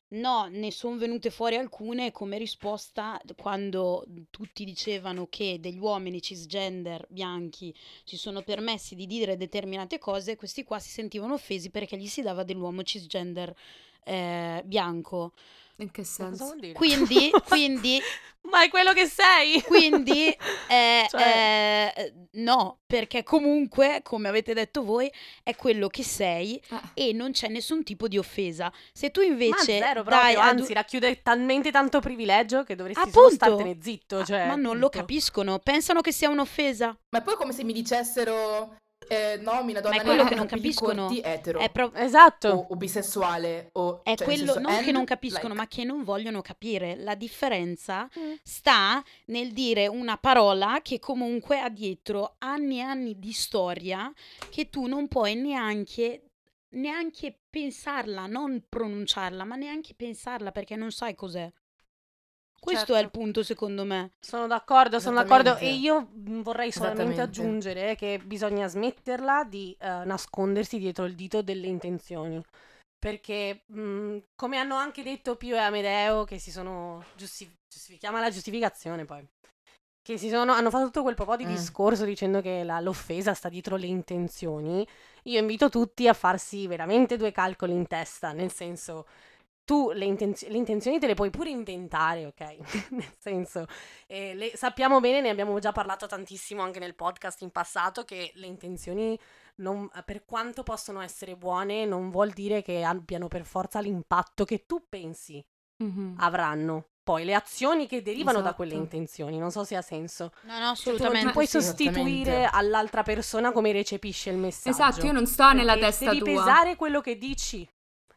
no, ne sono venute fuori alcune come risposta quando tutti dicevano che degli uomini cisgender bianchi si sono permessi di dire determinate cose, questi qua si sentivano offesi perché gli si dava dell'uomo cisgender eh, bianco. In che senso? Quindi, quindi Ma è quello che sei! Quindi, eh, Cioè- eh, no, perché comunque, come avete detto voi, è quello che sei Ah. e non c'è nessun tipo di offesa. Se tu Ma invece zero dai proprio, ad- anzi racchiude talmente tanto privilegio che dovresti Appunto. startene zitto, Ah, cioè, ma non lo punto. capiscono, pensano che sia un'offesa. Ma è poi come se mi dicessero, eh, no, mi una donna è quello nera che non capiscono. corti, etero, È, pro- Esatto. o, o bisessuale, o... è cioè, quello, senso, non che non capiscono, like, ma che non vogliono capire. La differenza Mm. sta nel dire una parola che comunque ha dietro anni e anni di storia che tu non puoi neanche, neanche pensarla, non pronunciarla, ma neanche pensarla perché non sai cos'è. Questo è il Certo. punto secondo me. Sono d'accordo, sono d'accordo. E io vorrei solamente aggiungere che bisogna smetterla di eh, nascondersi dietro il dito delle intenzioni. perché mh, come hanno anche detto Pio e Amedeo che si sono giusti- giusti- chiama la giustificazione poi che si sono, hanno fatto tutto quel po' di Mm. discorso dicendo che la- l'offesa sta dietro le intenzioni io invito tutti a farsi veramente due calcoli in testa nel senso tu le, intenz- le intenzioni te le puoi pure inventare, ok? nel senso, eh, le- sappiamo bene, ne abbiamo già parlato tantissimo anche nel podcast in passato, che le intenzioni, non- per quanto possono essere buone, non vuol dire che abbiano per forza l'impatto che tu pensi Mhm. avranno. Poi le azioni che derivano da quelle Esatto. intenzioni, non so se ha senso. No, no, Cioè, tu non assolutamente. ti puoi sì, sostituire all'altra persona come recepisce il messaggio. Esatto, io non sto nella testa devi tua. pesare quello che dici.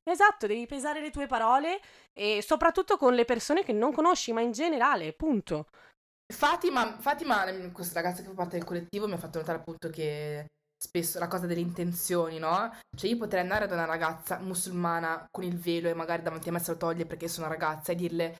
Esatto, devi pesare le tue parole e soprattutto con le persone che non conosci, ma in generale, punto. Fatima, Fatima, questa ragazza che fa parte del collettivo, mi ha fatto notare appunto che spesso la cosa delle intenzioni, no? Cioè io potrei andare da una ragazza musulmana con il velo e magari davanti a me se lo toglie perché sono una ragazza e dirle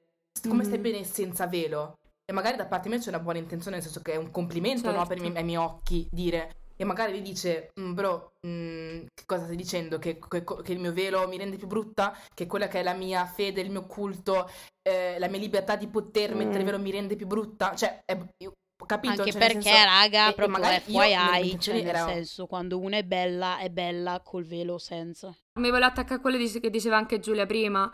come stai Mhm. bene senza velo? E magari da parte mia c'è una buona intenzione, nel senso che è un complimento, no? Per i Certo. miei, ai miei occhi dire... E magari gli dice, "Mm, bro, mm, che cosa stai dicendo? Che, che- che il mio velo mi rende più brutta? Che quella che è la mia fede, il mio culto, eh, la mia libertà di poter Mm. mettere il velo mi rende più brutta? Cioè, è- io- ho capito? Anche cioè, perché, senso- raga, e- proprio magari io FYI, cioè nel era- senso, quando una è bella, è bella col velo senza. Mi volevo attaccare a quello che diceva anche Giulia prima.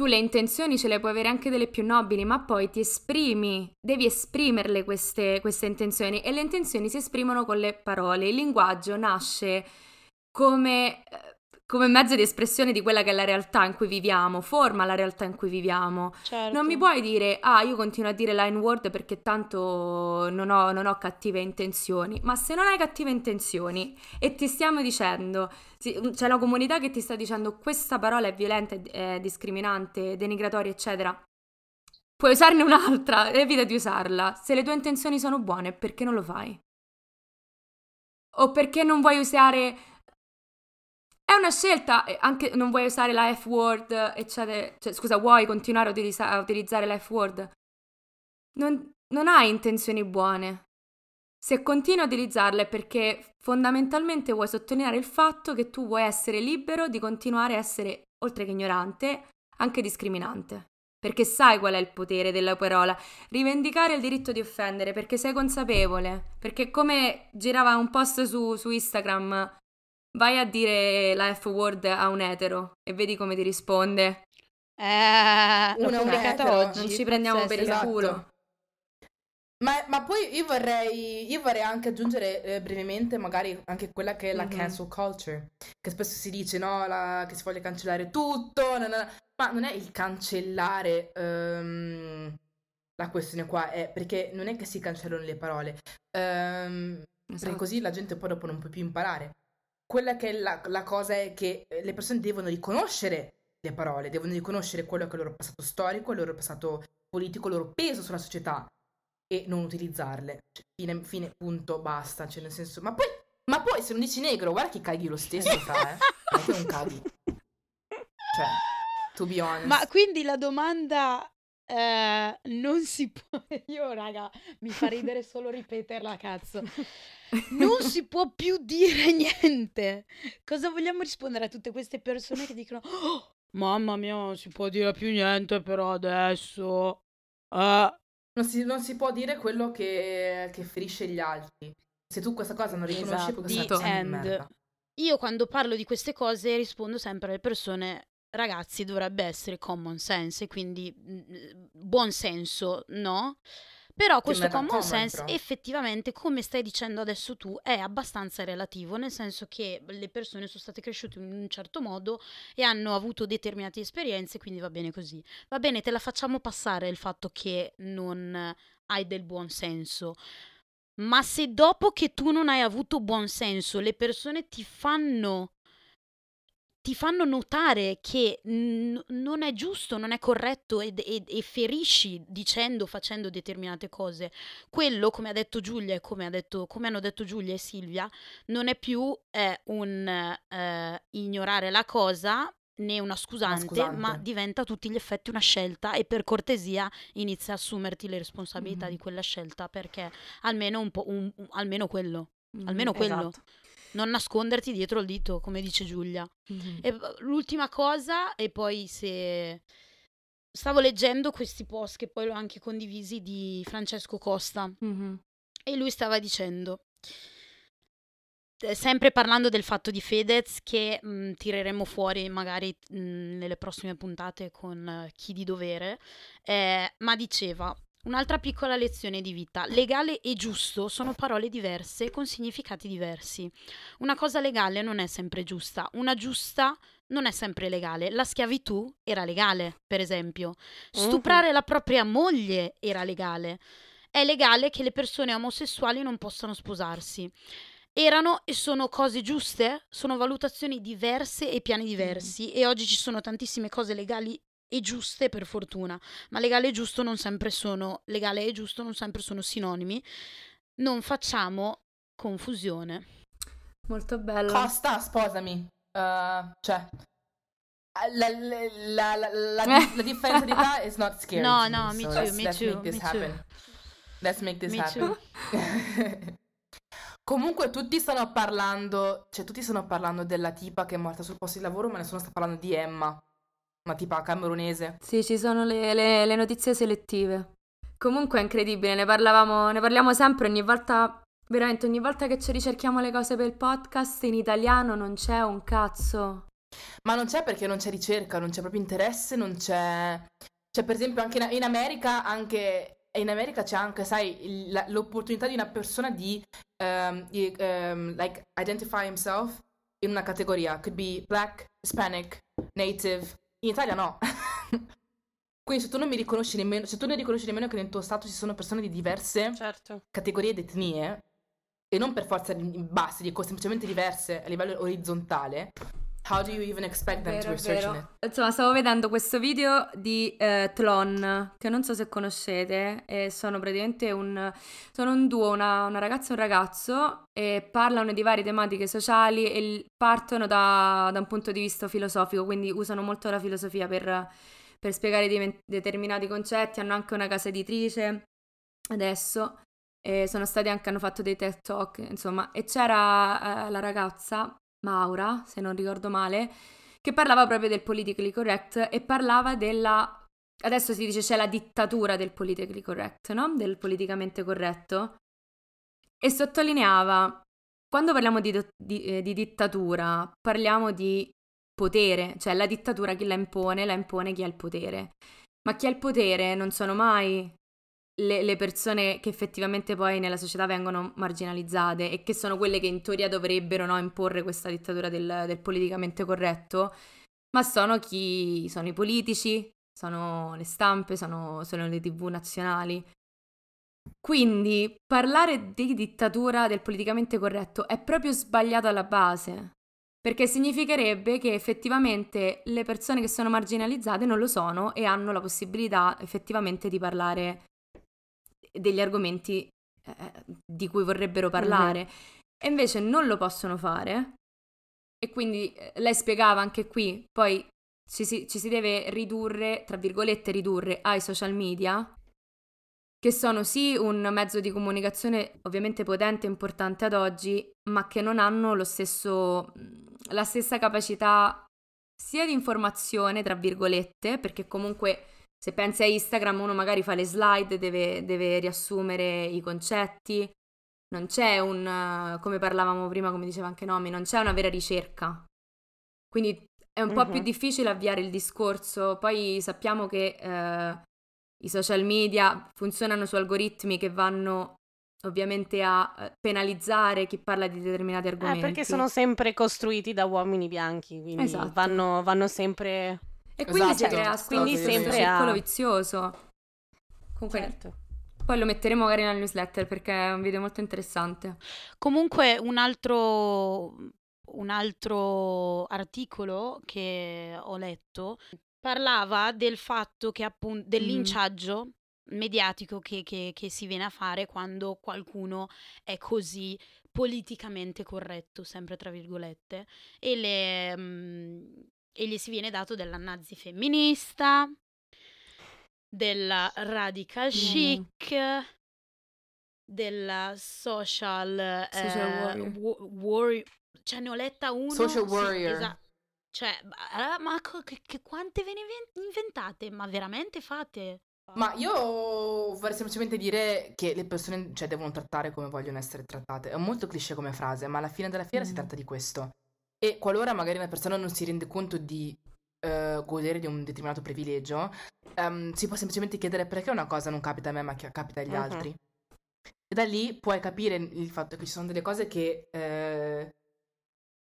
Tu le intenzioni ce le puoi avere anche delle più nobili, ma poi ti esprimi, devi esprimerle queste, queste intenzioni e le intenzioni si esprimono con le parole. Il linguaggio nasce come, eh, come mezzo di espressione di quella che è la realtà in cui viviamo, forma la realtà in cui viviamo. Certo. Non mi puoi dire, ah, io continuo a dire line word perché tanto non ho, non ho cattive intenzioni. Ma se non hai cattive intenzioni e ti stiamo dicendo, c'è una comunità che ti sta dicendo questa parola è violenta, è discriminante, denigratoria, eccetera. Puoi usarne un'altra, evita di usarla. Se le tue intenzioni sono buone, perché non lo fai? O perché non vuoi usare... È una scelta, eh, anche non vuoi usare la F-word, eccetera. Cioè, scusa, vuoi continuare a, utilizza- a utilizzare la F-word? Non, non hai intenzioni buone. Se continui a utilizzarle è perché fondamentalmente vuoi sottolineare il fatto che tu vuoi essere libero di continuare a essere, oltre che ignorante, anche discriminante. Perché sai qual è il potere della parola. Rivendicare il diritto di offendere perché sei consapevole. Perché come girava un post su, su Instagram, vai a dire la F-word a un etero e vedi come ti risponde. Eh, l'ho pubblicata oggi. Non ci prendiamo per il pazzesco. culo. Ma, ma poi io vorrei, io vorrei anche aggiungere eh, brevemente magari anche quella che è la Mhm. cancel culture, che spesso si dice no, la- che si voglia cancellare tutto, na, na, na. ma non è il cancellare ehm, la questione qua, è perché non è che si cancellano le parole, perché Esatto. così la gente poi dopo non può più imparare. Quella che è la, la cosa è che eh, le persone devono riconoscere le parole, devono riconoscere quello che è il loro passato storico, il loro passato politico, il loro peso sulla società e non utilizzarle. Cioè, fine, fine, punto, basta. Cioè, nel senso, ma poi, ma poi se non dici negro, guarda che caghi lo stesso, fra, eh. Che non caghi. Cioè, to be honest. Ma quindi la domanda eh, non si può. Io, raga, mi fa ridere solo ripeterla, cazzo. Non si può più dire niente. Cosa vogliamo rispondere a tutte queste persone che dicono: "Oh, Mamma mia, non si può dire più niente, però adesso. Eh, Non si, non si può dire quello che, che ferisce gli altri. Se tu questa cosa non riconosci, Esatto. questa cosa è merda. Io quando parlo di queste cose rispondo sempre alle persone, ragazzi, dovrebbe essere common sense, quindi mm, buon senso, no? Però questo common common, sense però. effettivamente, come stai dicendo adesso tu, è abbastanza relativo, nel senso che le persone sono state cresciute in un certo modo e hanno avuto determinate esperienze, quindi va bene così. Va bene, te la facciamo passare il fatto che non hai del buon senso. Ma se dopo che tu non hai avuto buon senso, le persone ti fanno ti fanno notare che n- non è giusto, non è corretto ed- ed- e ferisci dicendo, facendo determinate cose, quello, come ha detto Giulia e come, ha detto- come hanno detto Giulia e Silvia, non è più eh, un eh, ignorare la cosa né una scusante, scusante. ma diventa a tutti gli effetti una scelta e per cortesia inizia a assumerti le responsabilità Mhm. di quella scelta perché almeno un po' un- un- almeno quello, Mhm. almeno quello. Esatto. Non nasconderti dietro il dito, come dice Giulia. Mhm. E l'ultima cosa, e poi se... Stavo leggendo questi post che poi l'ho anche condivisi di Francesco Costa Mhm. e lui stava dicendo, eh, sempre parlando del fatto di Fedez, che mh, tireremo fuori magari mh, nelle prossime puntate con eh, chi di dovere, eh, ma diceva... Un'altra piccola lezione di vita. Legale e giusto sono parole diverse con significati diversi. Una cosa legale non è sempre giusta, una giusta non è sempre legale. La schiavitù era legale, per esempio. Stuprare la propria moglie era legale. È legale che le persone omosessuali non possano sposarsi. Erano e sono cose giuste? Sono valutazioni diverse e piani diversi e oggi ci sono tantissime cose legali e giuste per fortuna, ma legale e giusto non sempre sono legale e giusto non sempre sono sinonimi. Non facciamo confusione. Molto bello. Costa, sposami. Uh, cioè, la, la, la, la, differenza di età is not scary. No, no, me, me so too, let's, me let's too, make this me too. Let's make this Me happen. Comunque tutti stanno parlando, cioè tutti stanno parlando della tipa che è morta sul posto di lavoro, ma nessuno sta parlando di Emma, una tipa camerunese. Sì, ci sono le, le- le notizie selettive. Comunque è incredibile, ne parlavamo, ne parliamo sempre ogni volta, veramente ogni volta che ci ricerchiamo le cose per il podcast in italiano non c'è un cazzo. Ma non c'è perché non c'è ricerca, non c'è proprio interesse, non c'è... Cioè, per esempio, anche in, America, anche... In America c'è anche, sai, l'opportunità di una persona di, ehm, di, ehm, like, identify himself in una categoria. Could be black, Hispanic, native. In Italia no. Quindi se tu non mi riconosci nemmeno, se tu non riconosci nemmeno che nel tuo stato ci sono persone di diverse Certo. categorie ed etnie, e non per forza di- basse, dico semplicemente diverse a livello orizzontale, how do you even expect them to Vero, research vero. it? Insomma, stavo vedendo questo video di eh, Tlon, che non so se conoscete, e sono praticamente un, sono un duo, una, una ragazza e un ragazzo, e parlano di varie tematiche sociali e partono da, da un punto di vista filosofico, quindi usano molto la filosofia per, per spiegare diven- determinati concetti, hanno anche una casa editrice adesso, e sono stati anche, hanno fatto dei TED Talk, insomma, e c'era eh, la ragazza, Maura, se non ricordo male, che parlava proprio del politically correct e parlava della... Adesso si dice c'è la dittatura del politically correct, no? Del politicamente corretto. E sottolineava, quando parliamo di, di- eh, di dittatura, parliamo di potere, cioè la dittatura chi la impone, la impone chi ha il potere. Ma chi ha il potere non sono mai le, le persone che effettivamente poi nella società vengono marginalizzate e che sono quelle che in teoria dovrebbero no, imporre questa dittatura del, del politicamente corretto, ma sono chi sono i politici, sono le stampe, sono, sono le tv nazionali. Quindi parlare di dittatura del politicamente corretto è proprio sbagliato alla base, perché significherebbe che effettivamente le persone che sono marginalizzate non lo sono e hanno la possibilità effettivamente di parlare degli argomenti eh, di cui vorrebbero parlare. E invece non lo possono fare. E quindi eh, lei spiegava anche qui poi ci si, ci si deve ridurre tra virgolette ridurre ai social media che sono sì un mezzo di comunicazione ovviamente potente e importante ad oggi ma che non hanno lo stesso la stessa capacità sia di informazione tra virgolette perché comunque se pensi a Instagram, uno magari fa le slide, deve, deve riassumere i concetti. Non c'è un, come parlavamo prima, come diceva anche Nomi, non c'è una vera ricerca. Quindi è un po' più Mhm. difficile avviare il discorso. Poi sappiamo che eh, i social media funzionano su algoritmi che vanno ovviamente a eh, penalizzare chi parla di determinati Eh, argomenti. perché sono sempre costruiti da uomini bianchi, quindi Esatto. vanno, vanno sempre... E quindi si Esatto. crea sto, Quindi sempre circolo a- vizioso. Comunque, Certo. Poi lo metteremo magari nella newsletter perché è un video molto interessante. Comunque un altro, un altro articolo che ho letto parlava del fatto che appunto del Mhm. linciaggio mediatico che, che- che si viene a fare quando qualcuno è così politicamente corretto, sempre tra virgolette, e, le, mm, e gli si viene dato della nazi femminista, della radical chic, della social, Social eh, warrior. wa- warri- cioè ne ho letta uno. Social sì, warrior. esa- cioè, ma, ma che, che quante ve ne inven- inventate? Ma veramente fate? Ma io vorrei semplicemente dire che le persone cioè, devono trattare come vogliono essere trattate. È molto cliché come frase, ma alla fine della fiera si Mm. tratta di questo. E qualora magari una persona non si rende conto di eh, godere di un determinato privilegio, ehm, si può semplicemente chiedere perché una cosa non capita a me ma che capita agli Mhm. altri. E da lì puoi capire il fatto che ci sono delle cose che eh,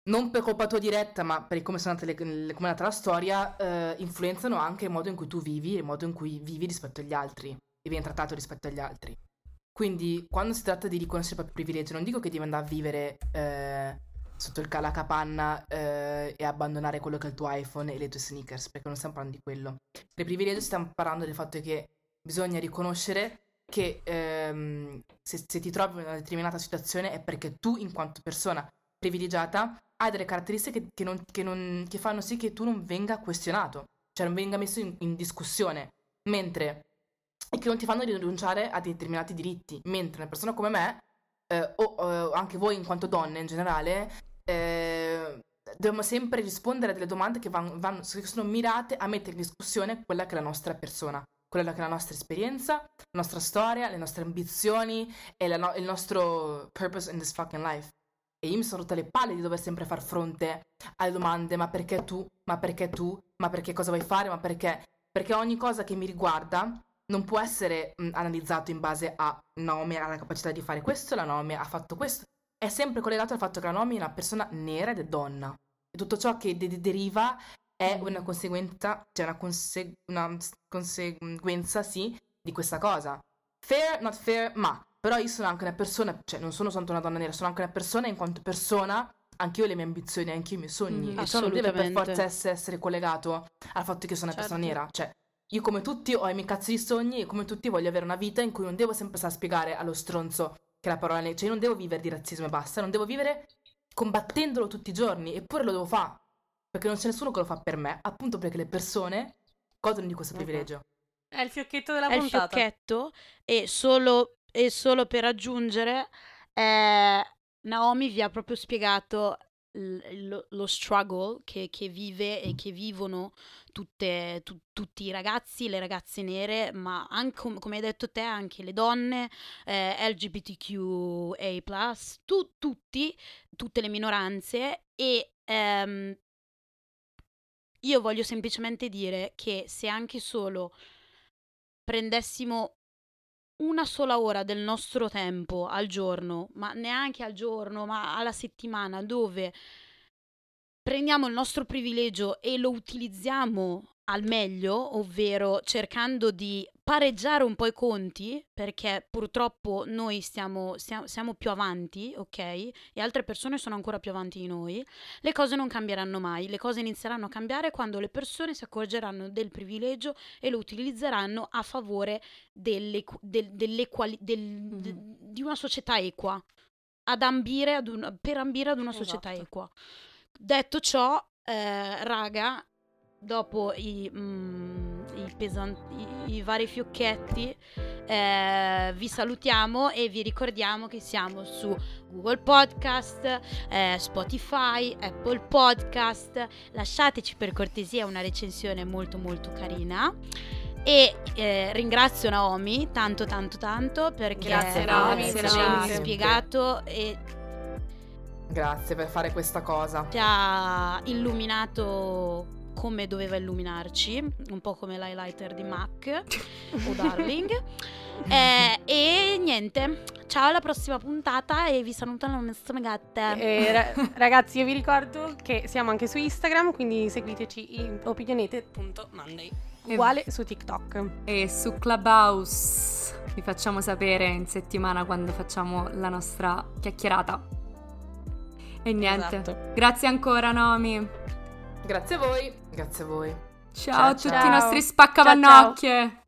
non per colpa tua diretta, ma per come, sono andate le- come è nata la storia, eh, influenzano anche il modo in cui tu vivi, il modo in cui vivi rispetto agli altri e vieni trattato rispetto agli altri. Quindi, quando si tratta di riconoscere il proprio privilegio, non dico che devi andare a vivere eh, sotto il, ca- la capanna eh, e abbandonare quello che è il tuo iPhone e le tue sneakers, perché non stiamo parlando di quello. Per privilegio stiamo parlando del fatto che bisogna riconoscere che ehm, se, se ti trovi in una determinata situazione è perché tu, in quanto persona privilegiata, hai delle caratteristiche che, non- che non- che fanno sì che tu non venga questionato, cioè non venga messo in, in discussione, mentre e che non ti fanno rinunciare a determinati diritti, mentre una persona come me, eh, o eh, anche voi in quanto donne in generale, eh, dobbiamo sempre rispondere a delle domande che, van- vanno- che sono mirate a mettere in discussione quella che è la nostra persona, quella che è la nostra esperienza, la nostra storia, le nostre ambizioni e no- il nostro purpose in this fucking life. E io mi sono rotta le palle di dover sempre far fronte alle domande, ma perché tu? Ma perché tu? Ma perché cosa vuoi fare? Ma perché? Perché ogni cosa che mi riguarda non può essere mh, analizzato in base a Naomi ha la capacità di fare questo, la Naomi ha fatto questo. È sempre collegato al fatto che la Naomi è una persona nera ed è donna. E tutto ciò che de- deriva è una conseguenza, cioè una, conse- una conseguenza, sì, di questa cosa. Fair, not fair, ma. Però io sono anche una persona, cioè non sono soltanto una donna nera, sono anche una persona in quanto persona, anche io ho le mie ambizioni, anche io i miei sogni. Mhm. E ciò non deve per forza essere, essere collegato al fatto che sono una persona Certo. nera. Cioè, io come tutti ho i miei cazzo di sogni e come tutti voglio avere una vita in cui non devo sempre stare a spiegare allo stronzo che la parola nera, cioè io non devo vivere di razzismo e basta, non devo vivere combattendolo tutti i giorni, eppure lo devo fare, perché non c'è nessuno che lo fa per me, appunto perché le persone godono di questo Mhm. privilegio. È il fiocchetto della È il puntata. fiocchetto e solo, e solo per aggiungere, eh, Naomi vi ha proprio spiegato lo, lo struggle che, che vive e che vivono tutte- tu- tutti i ragazzi, le ragazze nere, ma anche, com- come hai detto te, anche le donne, eh, LGBTQA+, tu- tutti, tutte le minoranze e ehm, io voglio semplicemente dire che se anche solo prendessimo una sola ora del nostro tempo al giorno, ma neanche al giorno, ma alla settimana, dove prendiamo il nostro privilegio e lo utilizziamo al meglio, ovvero cercando di pareggiare un po' i conti, perché purtroppo noi stiamo, stiamo- siamo più avanti, ok? E altre persone sono ancora più avanti di noi, le cose non cambieranno mai, le cose inizieranno a cambiare quando le persone si accorgeranno del privilegio e lo utilizzeranno a favore delle, del- dell'equali- del- de- di una società equa, ad ambire ad un- per ambire ad una società Esatto. equa. Detto ciò, eh, raga, dopo i, mm, i pesan- i- i vari fiocchetti, eh, vi salutiamo e vi ricordiamo che siamo su Google Podcast, eh, Spotify, Apple Podcast. Lasciateci per cortesia una recensione molto molto carina. E eh, ringrazio Naomi tanto tanto tanto perché Grazie, Naomi, ci grazie, ha spiegato e Grazie per fare questa cosa. ci ha illuminato come doveva illuminarci, un po' come l'highlighter di MAC o Darling. Eh, e niente, ciao alla prossima puntata e vi saluto la nostra gatta. Ra- ragazzi, io vi ricordo che siamo anche su Instagram, quindi seguiteci in opinionate.monday. E- Uguale su TikTok. E su Clubhouse vi facciamo sapere in settimana quando facciamo la nostra chiacchierata. E niente. Esatto. Grazie ancora, Nomi. Grazie a voi. Grazie a voi. Ciao, Ciao, a tutti ciao. i nostri Ciao, spaccapannocchie.